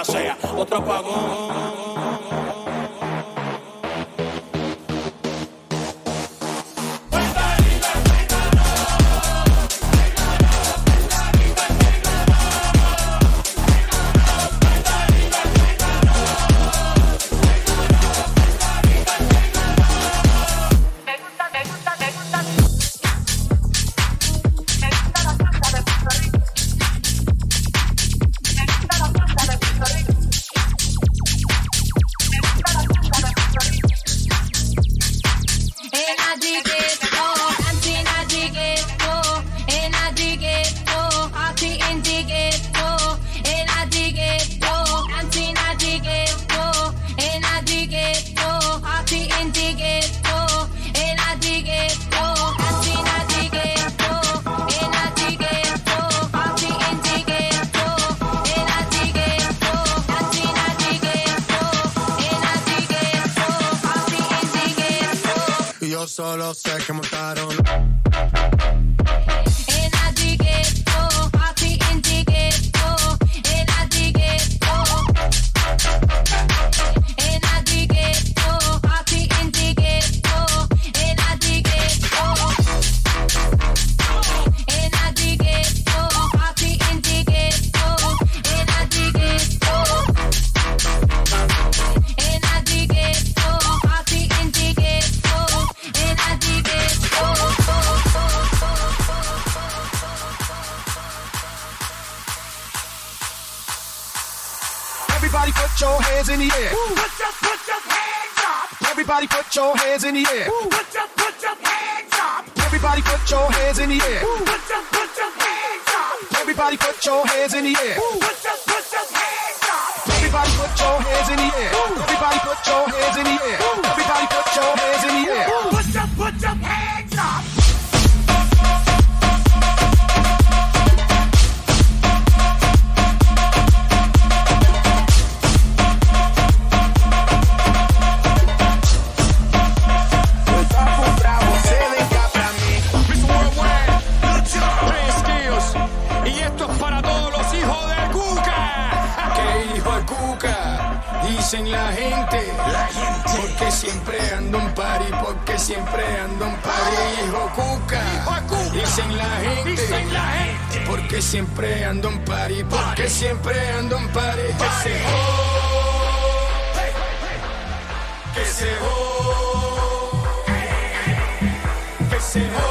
maldita sea. Otro apagón. your hands in the air. Put your put your hands up. Everybody put your hands in the air. Put your put your hands up. Everybody put your hands in the air. Put your put your hands up. Everybody put your hands in the air. Everybody put your hands in the air. Everybody put your hands in the air. Porque siempre ando en party, porque siempre ando en party. Que se ho, que se ho, que se ho.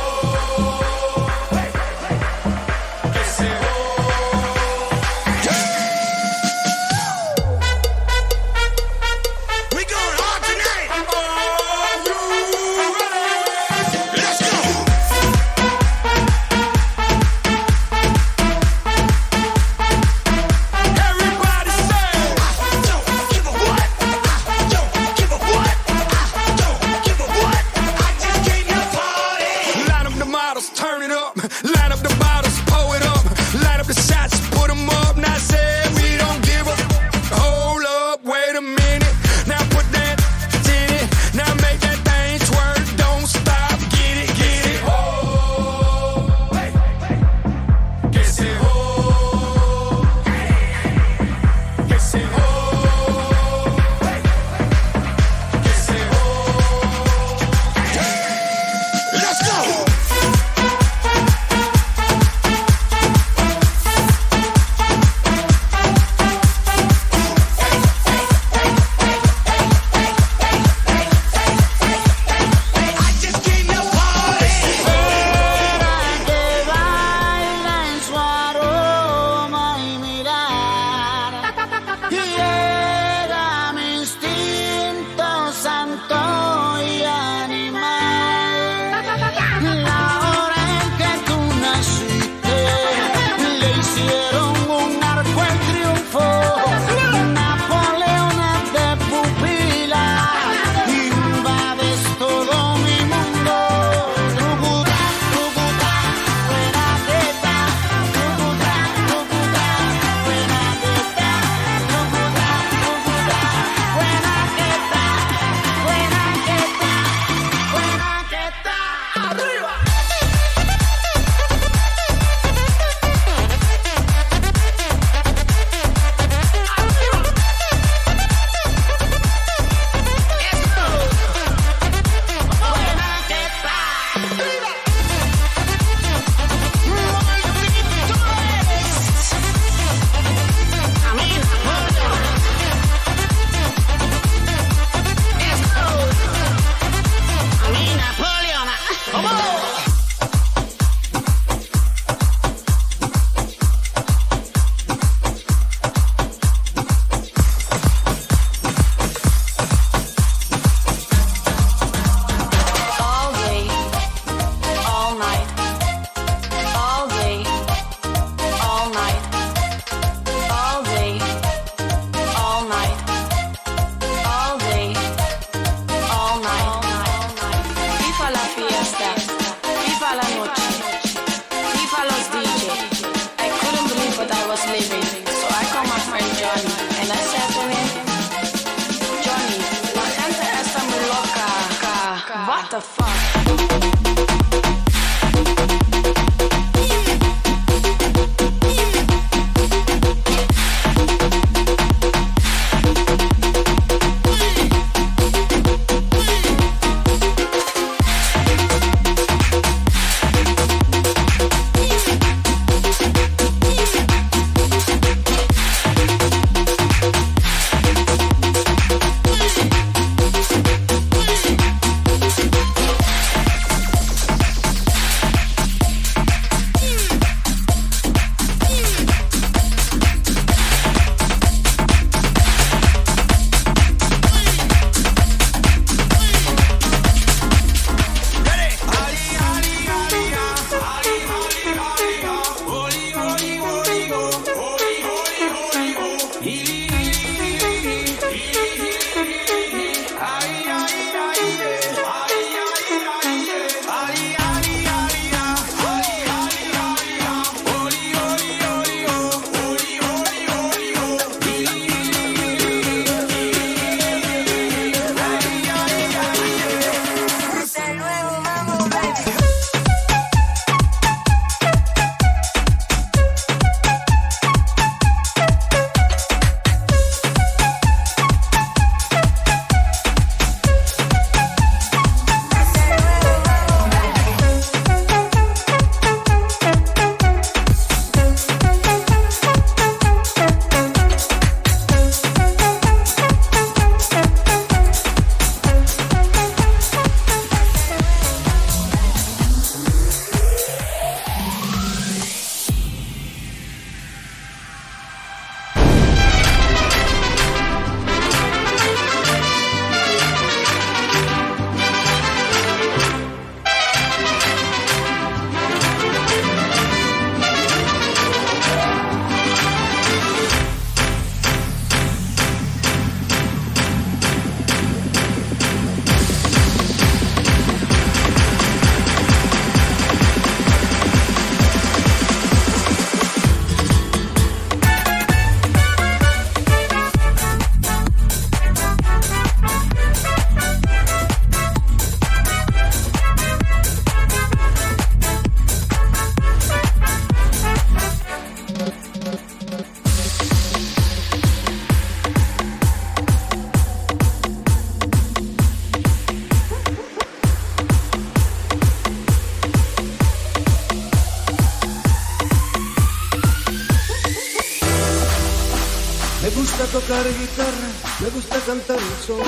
Gusta tocar guitarra, me gusta cantar el.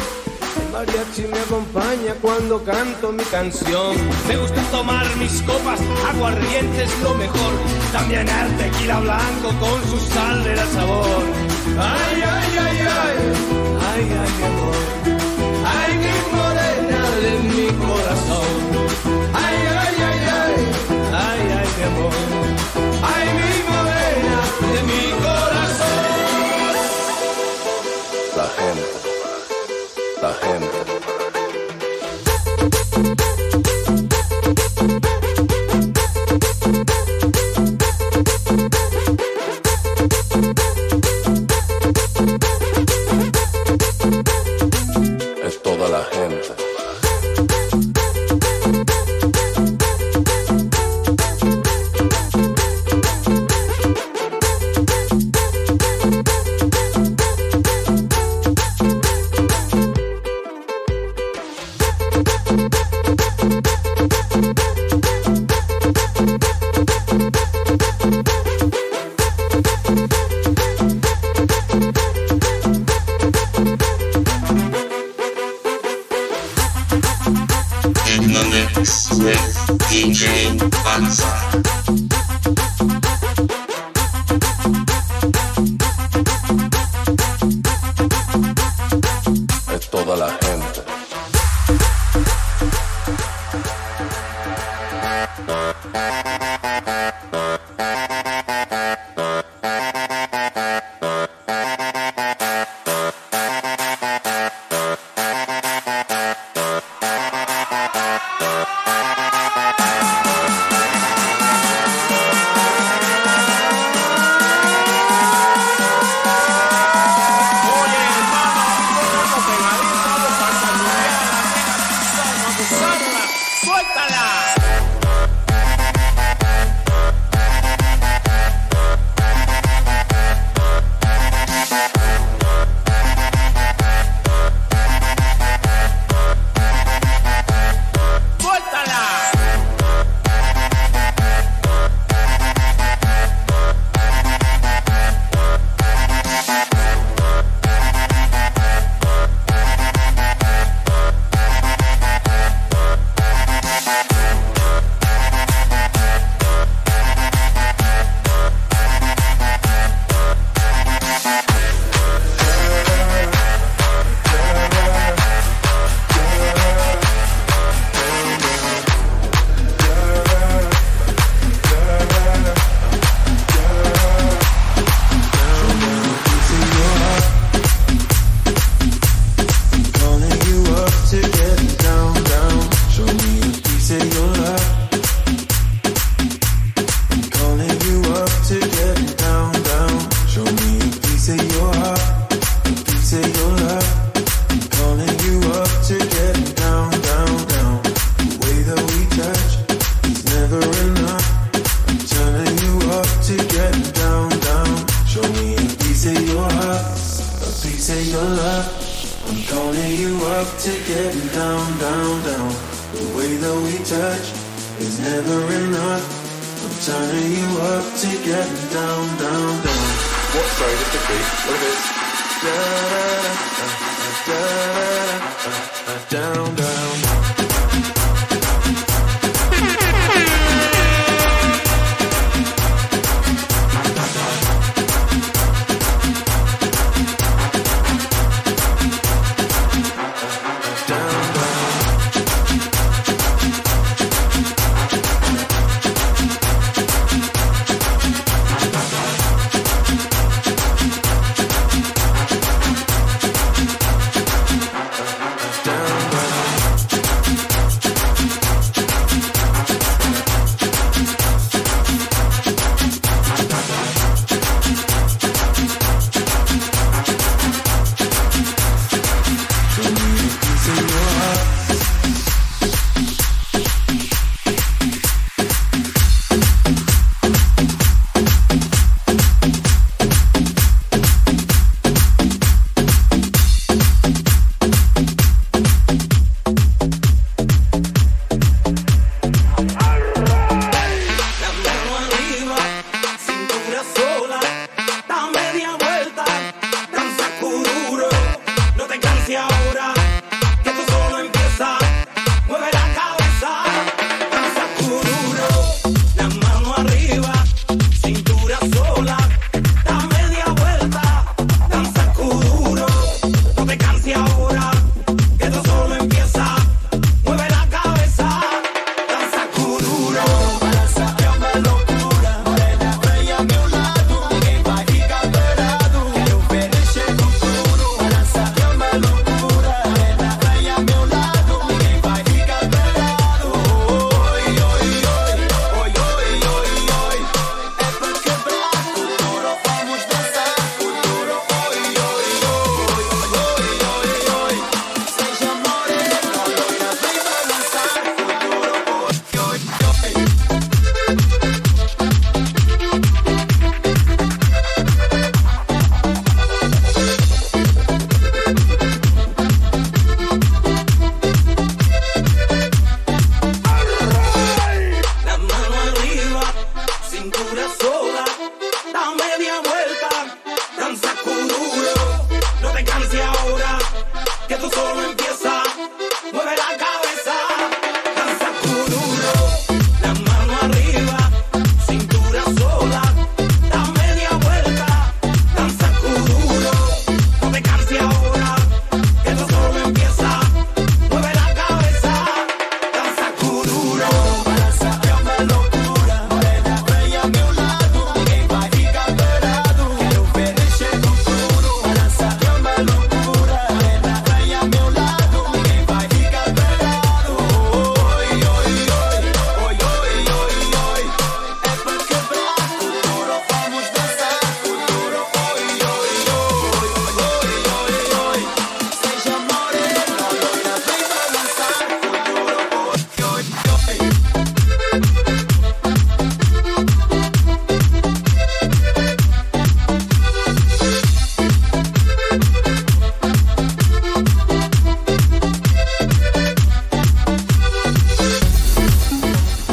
El mariachi me acompaña cuando canto mi canción. Me gusta tomar mis copas, aguardiente es lo mejor. También el tequila blanco con su sal de la sabor. Ay, ay, ay, ay, ay, ay, mi amor. Ay, mi morena de mi corazón. Ay, ay, ay, ay, ay, ay, mi amor. With DJ Panza.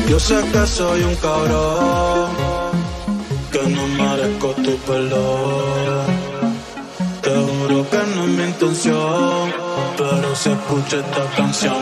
Yo sé que soy un cabrón, que no merezco tu perdón. Te juro que no es mi intención, pero se escucha esta canción.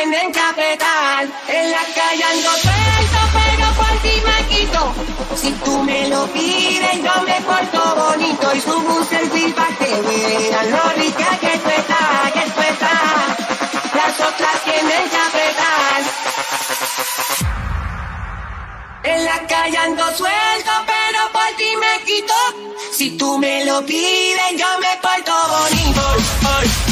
tienen que apretar. En la calle ando suelto, pero por ti me quito. Si tú me lo pides, yo me porto bonito y subo un selfie que vean lo rica que tú estás, que tú estás. Las otras tienen que. En la calle ando suelto, pero por ti me quito. Si tú me lo pides, yo me porto bonito.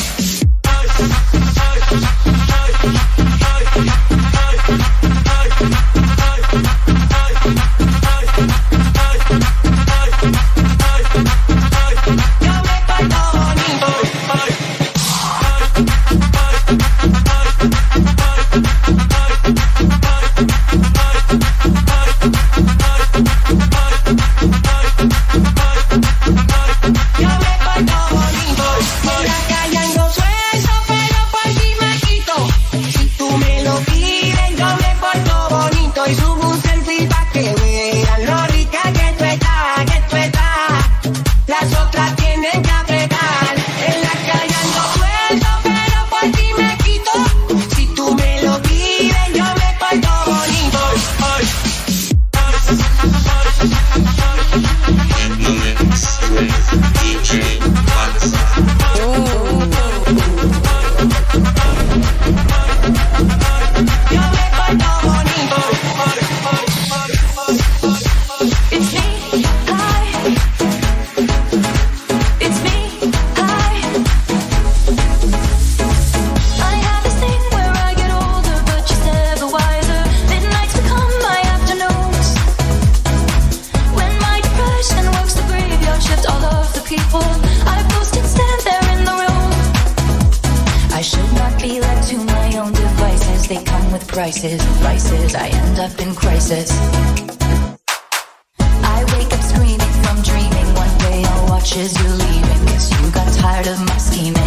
Cause you're leaving, cause you got tired of my scheming.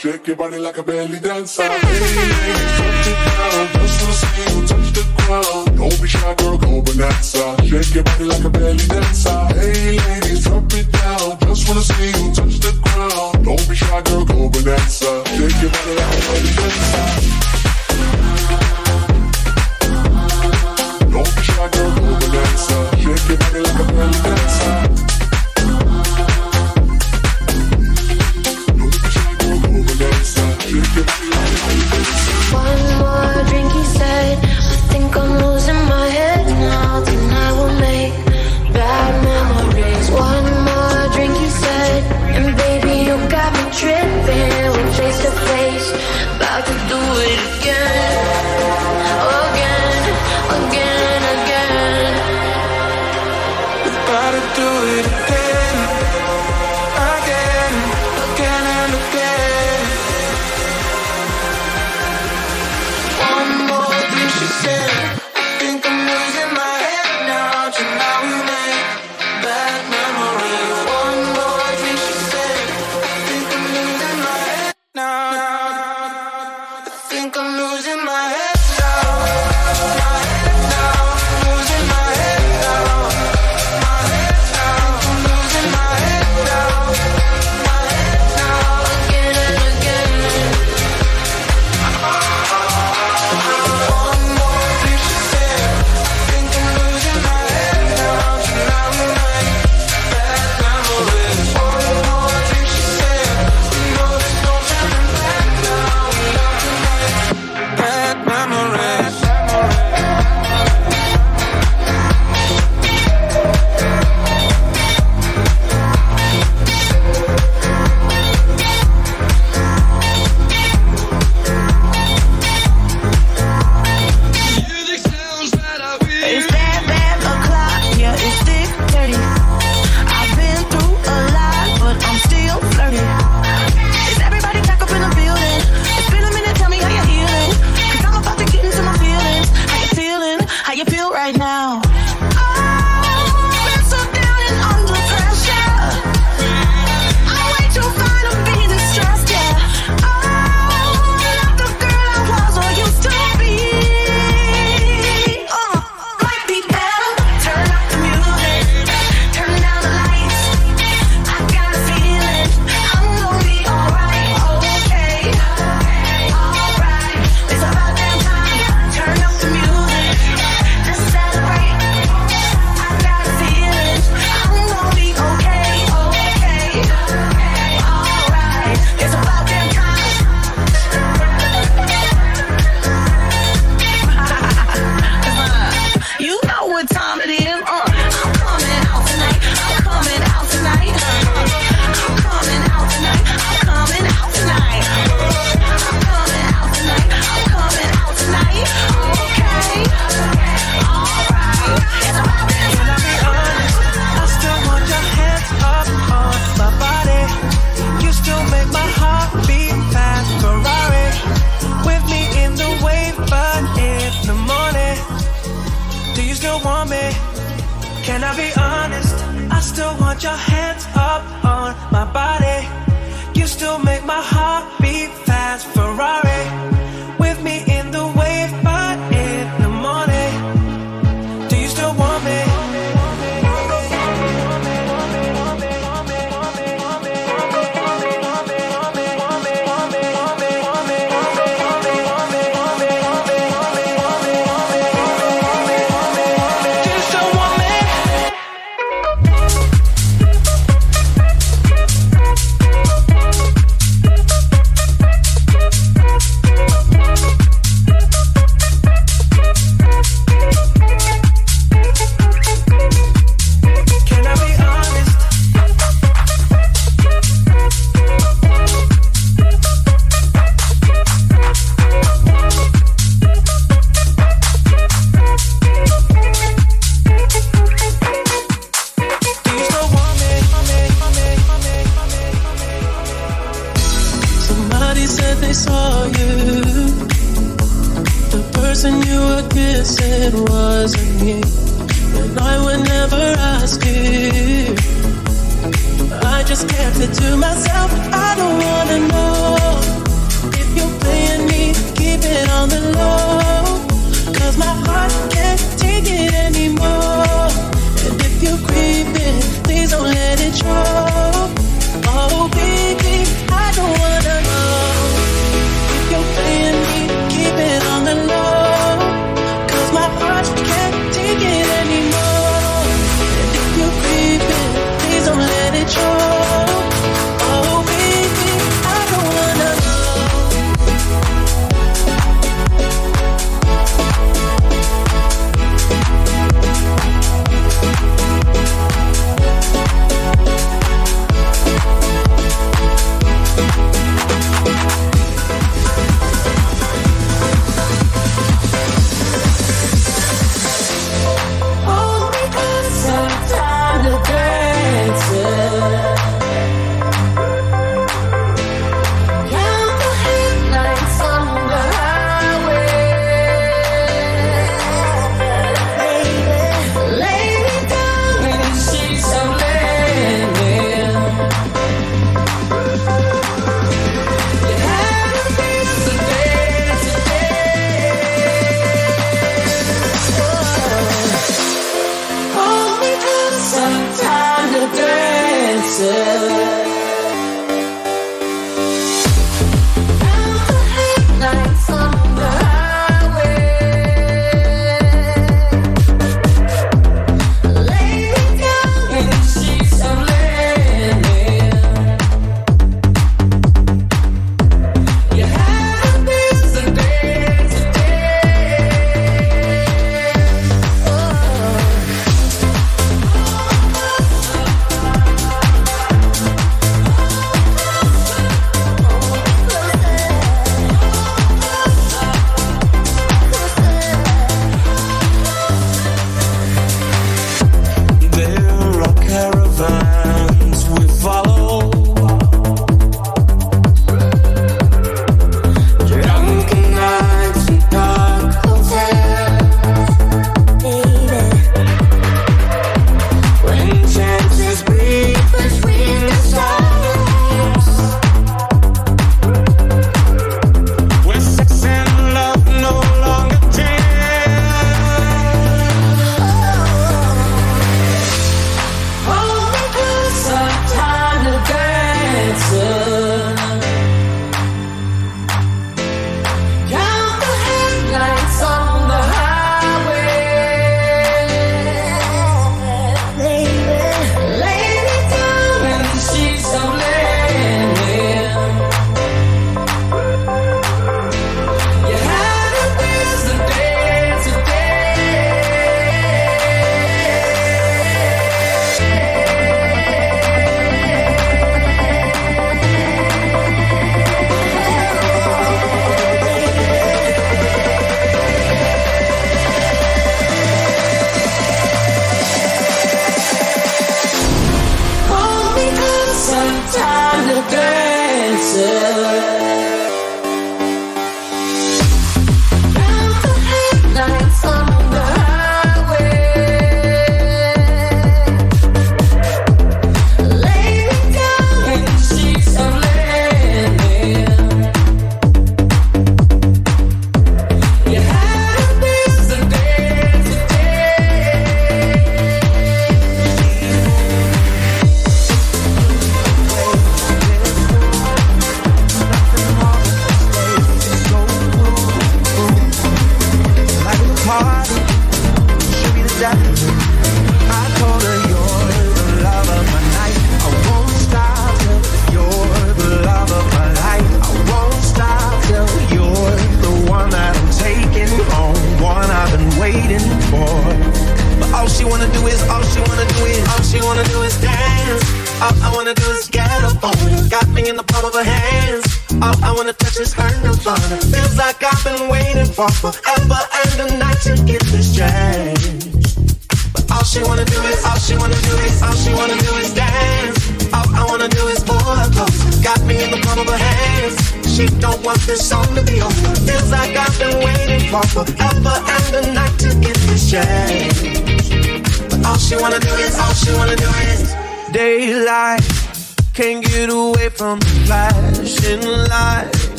Shake your body like a belly dancer. Hey, touch it down, just to see you touch the ground. Don't be shy, girl, go Bananza. Shake your body like a belly dancer.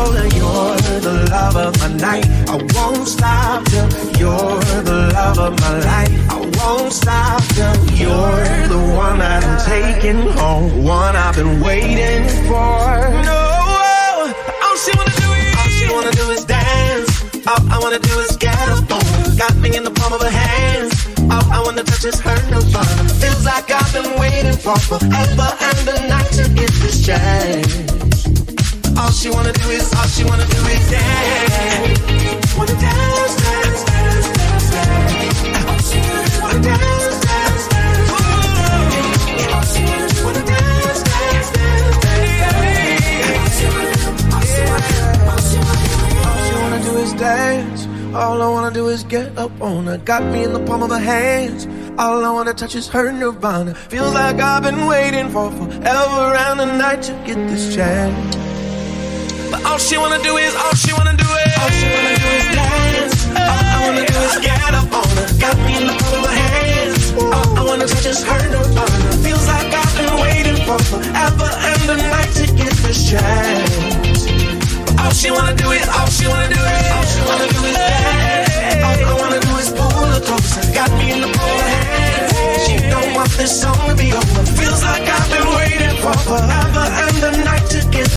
You're the love of my night. I won't stop till you're the love of my life. I won't stop till you're the one that I'm taking home. One I've been waiting for. No, all she wanna do is, all she wanna do is dance. All I wanna do is get up on. Got me in the palm of her hands. All I wanna touch is her No nirvana. Feels like I've been waiting for forever and the night to get this chance. All she wanna do is, all she wanna do is dance. Wanna dance, dance, dance, dance, dance. Wanna. Wanna dance, dance, dance. All she wanna do is dance. All I wanna do is get up on her. Got me in the palm of her hands. All I wanna touch is her nirvana. Feels like I've been waiting for forever and a night to get this chance. But all she wanna do is, all she wanna do is, all she wanna do is dance. All I wanna do is get up on her, got me in the palm of her hands. All I wanna touch is her nirvana. Feels like I've been waiting for forever and the night to get this chance. But all she wanna do is, all she wanna do is, all she wanna do is dance. All I wanna do is pull her closer, got me in the palm of her hands. She don't want this song to be over. Feels like I've been waiting for forever and the night to get.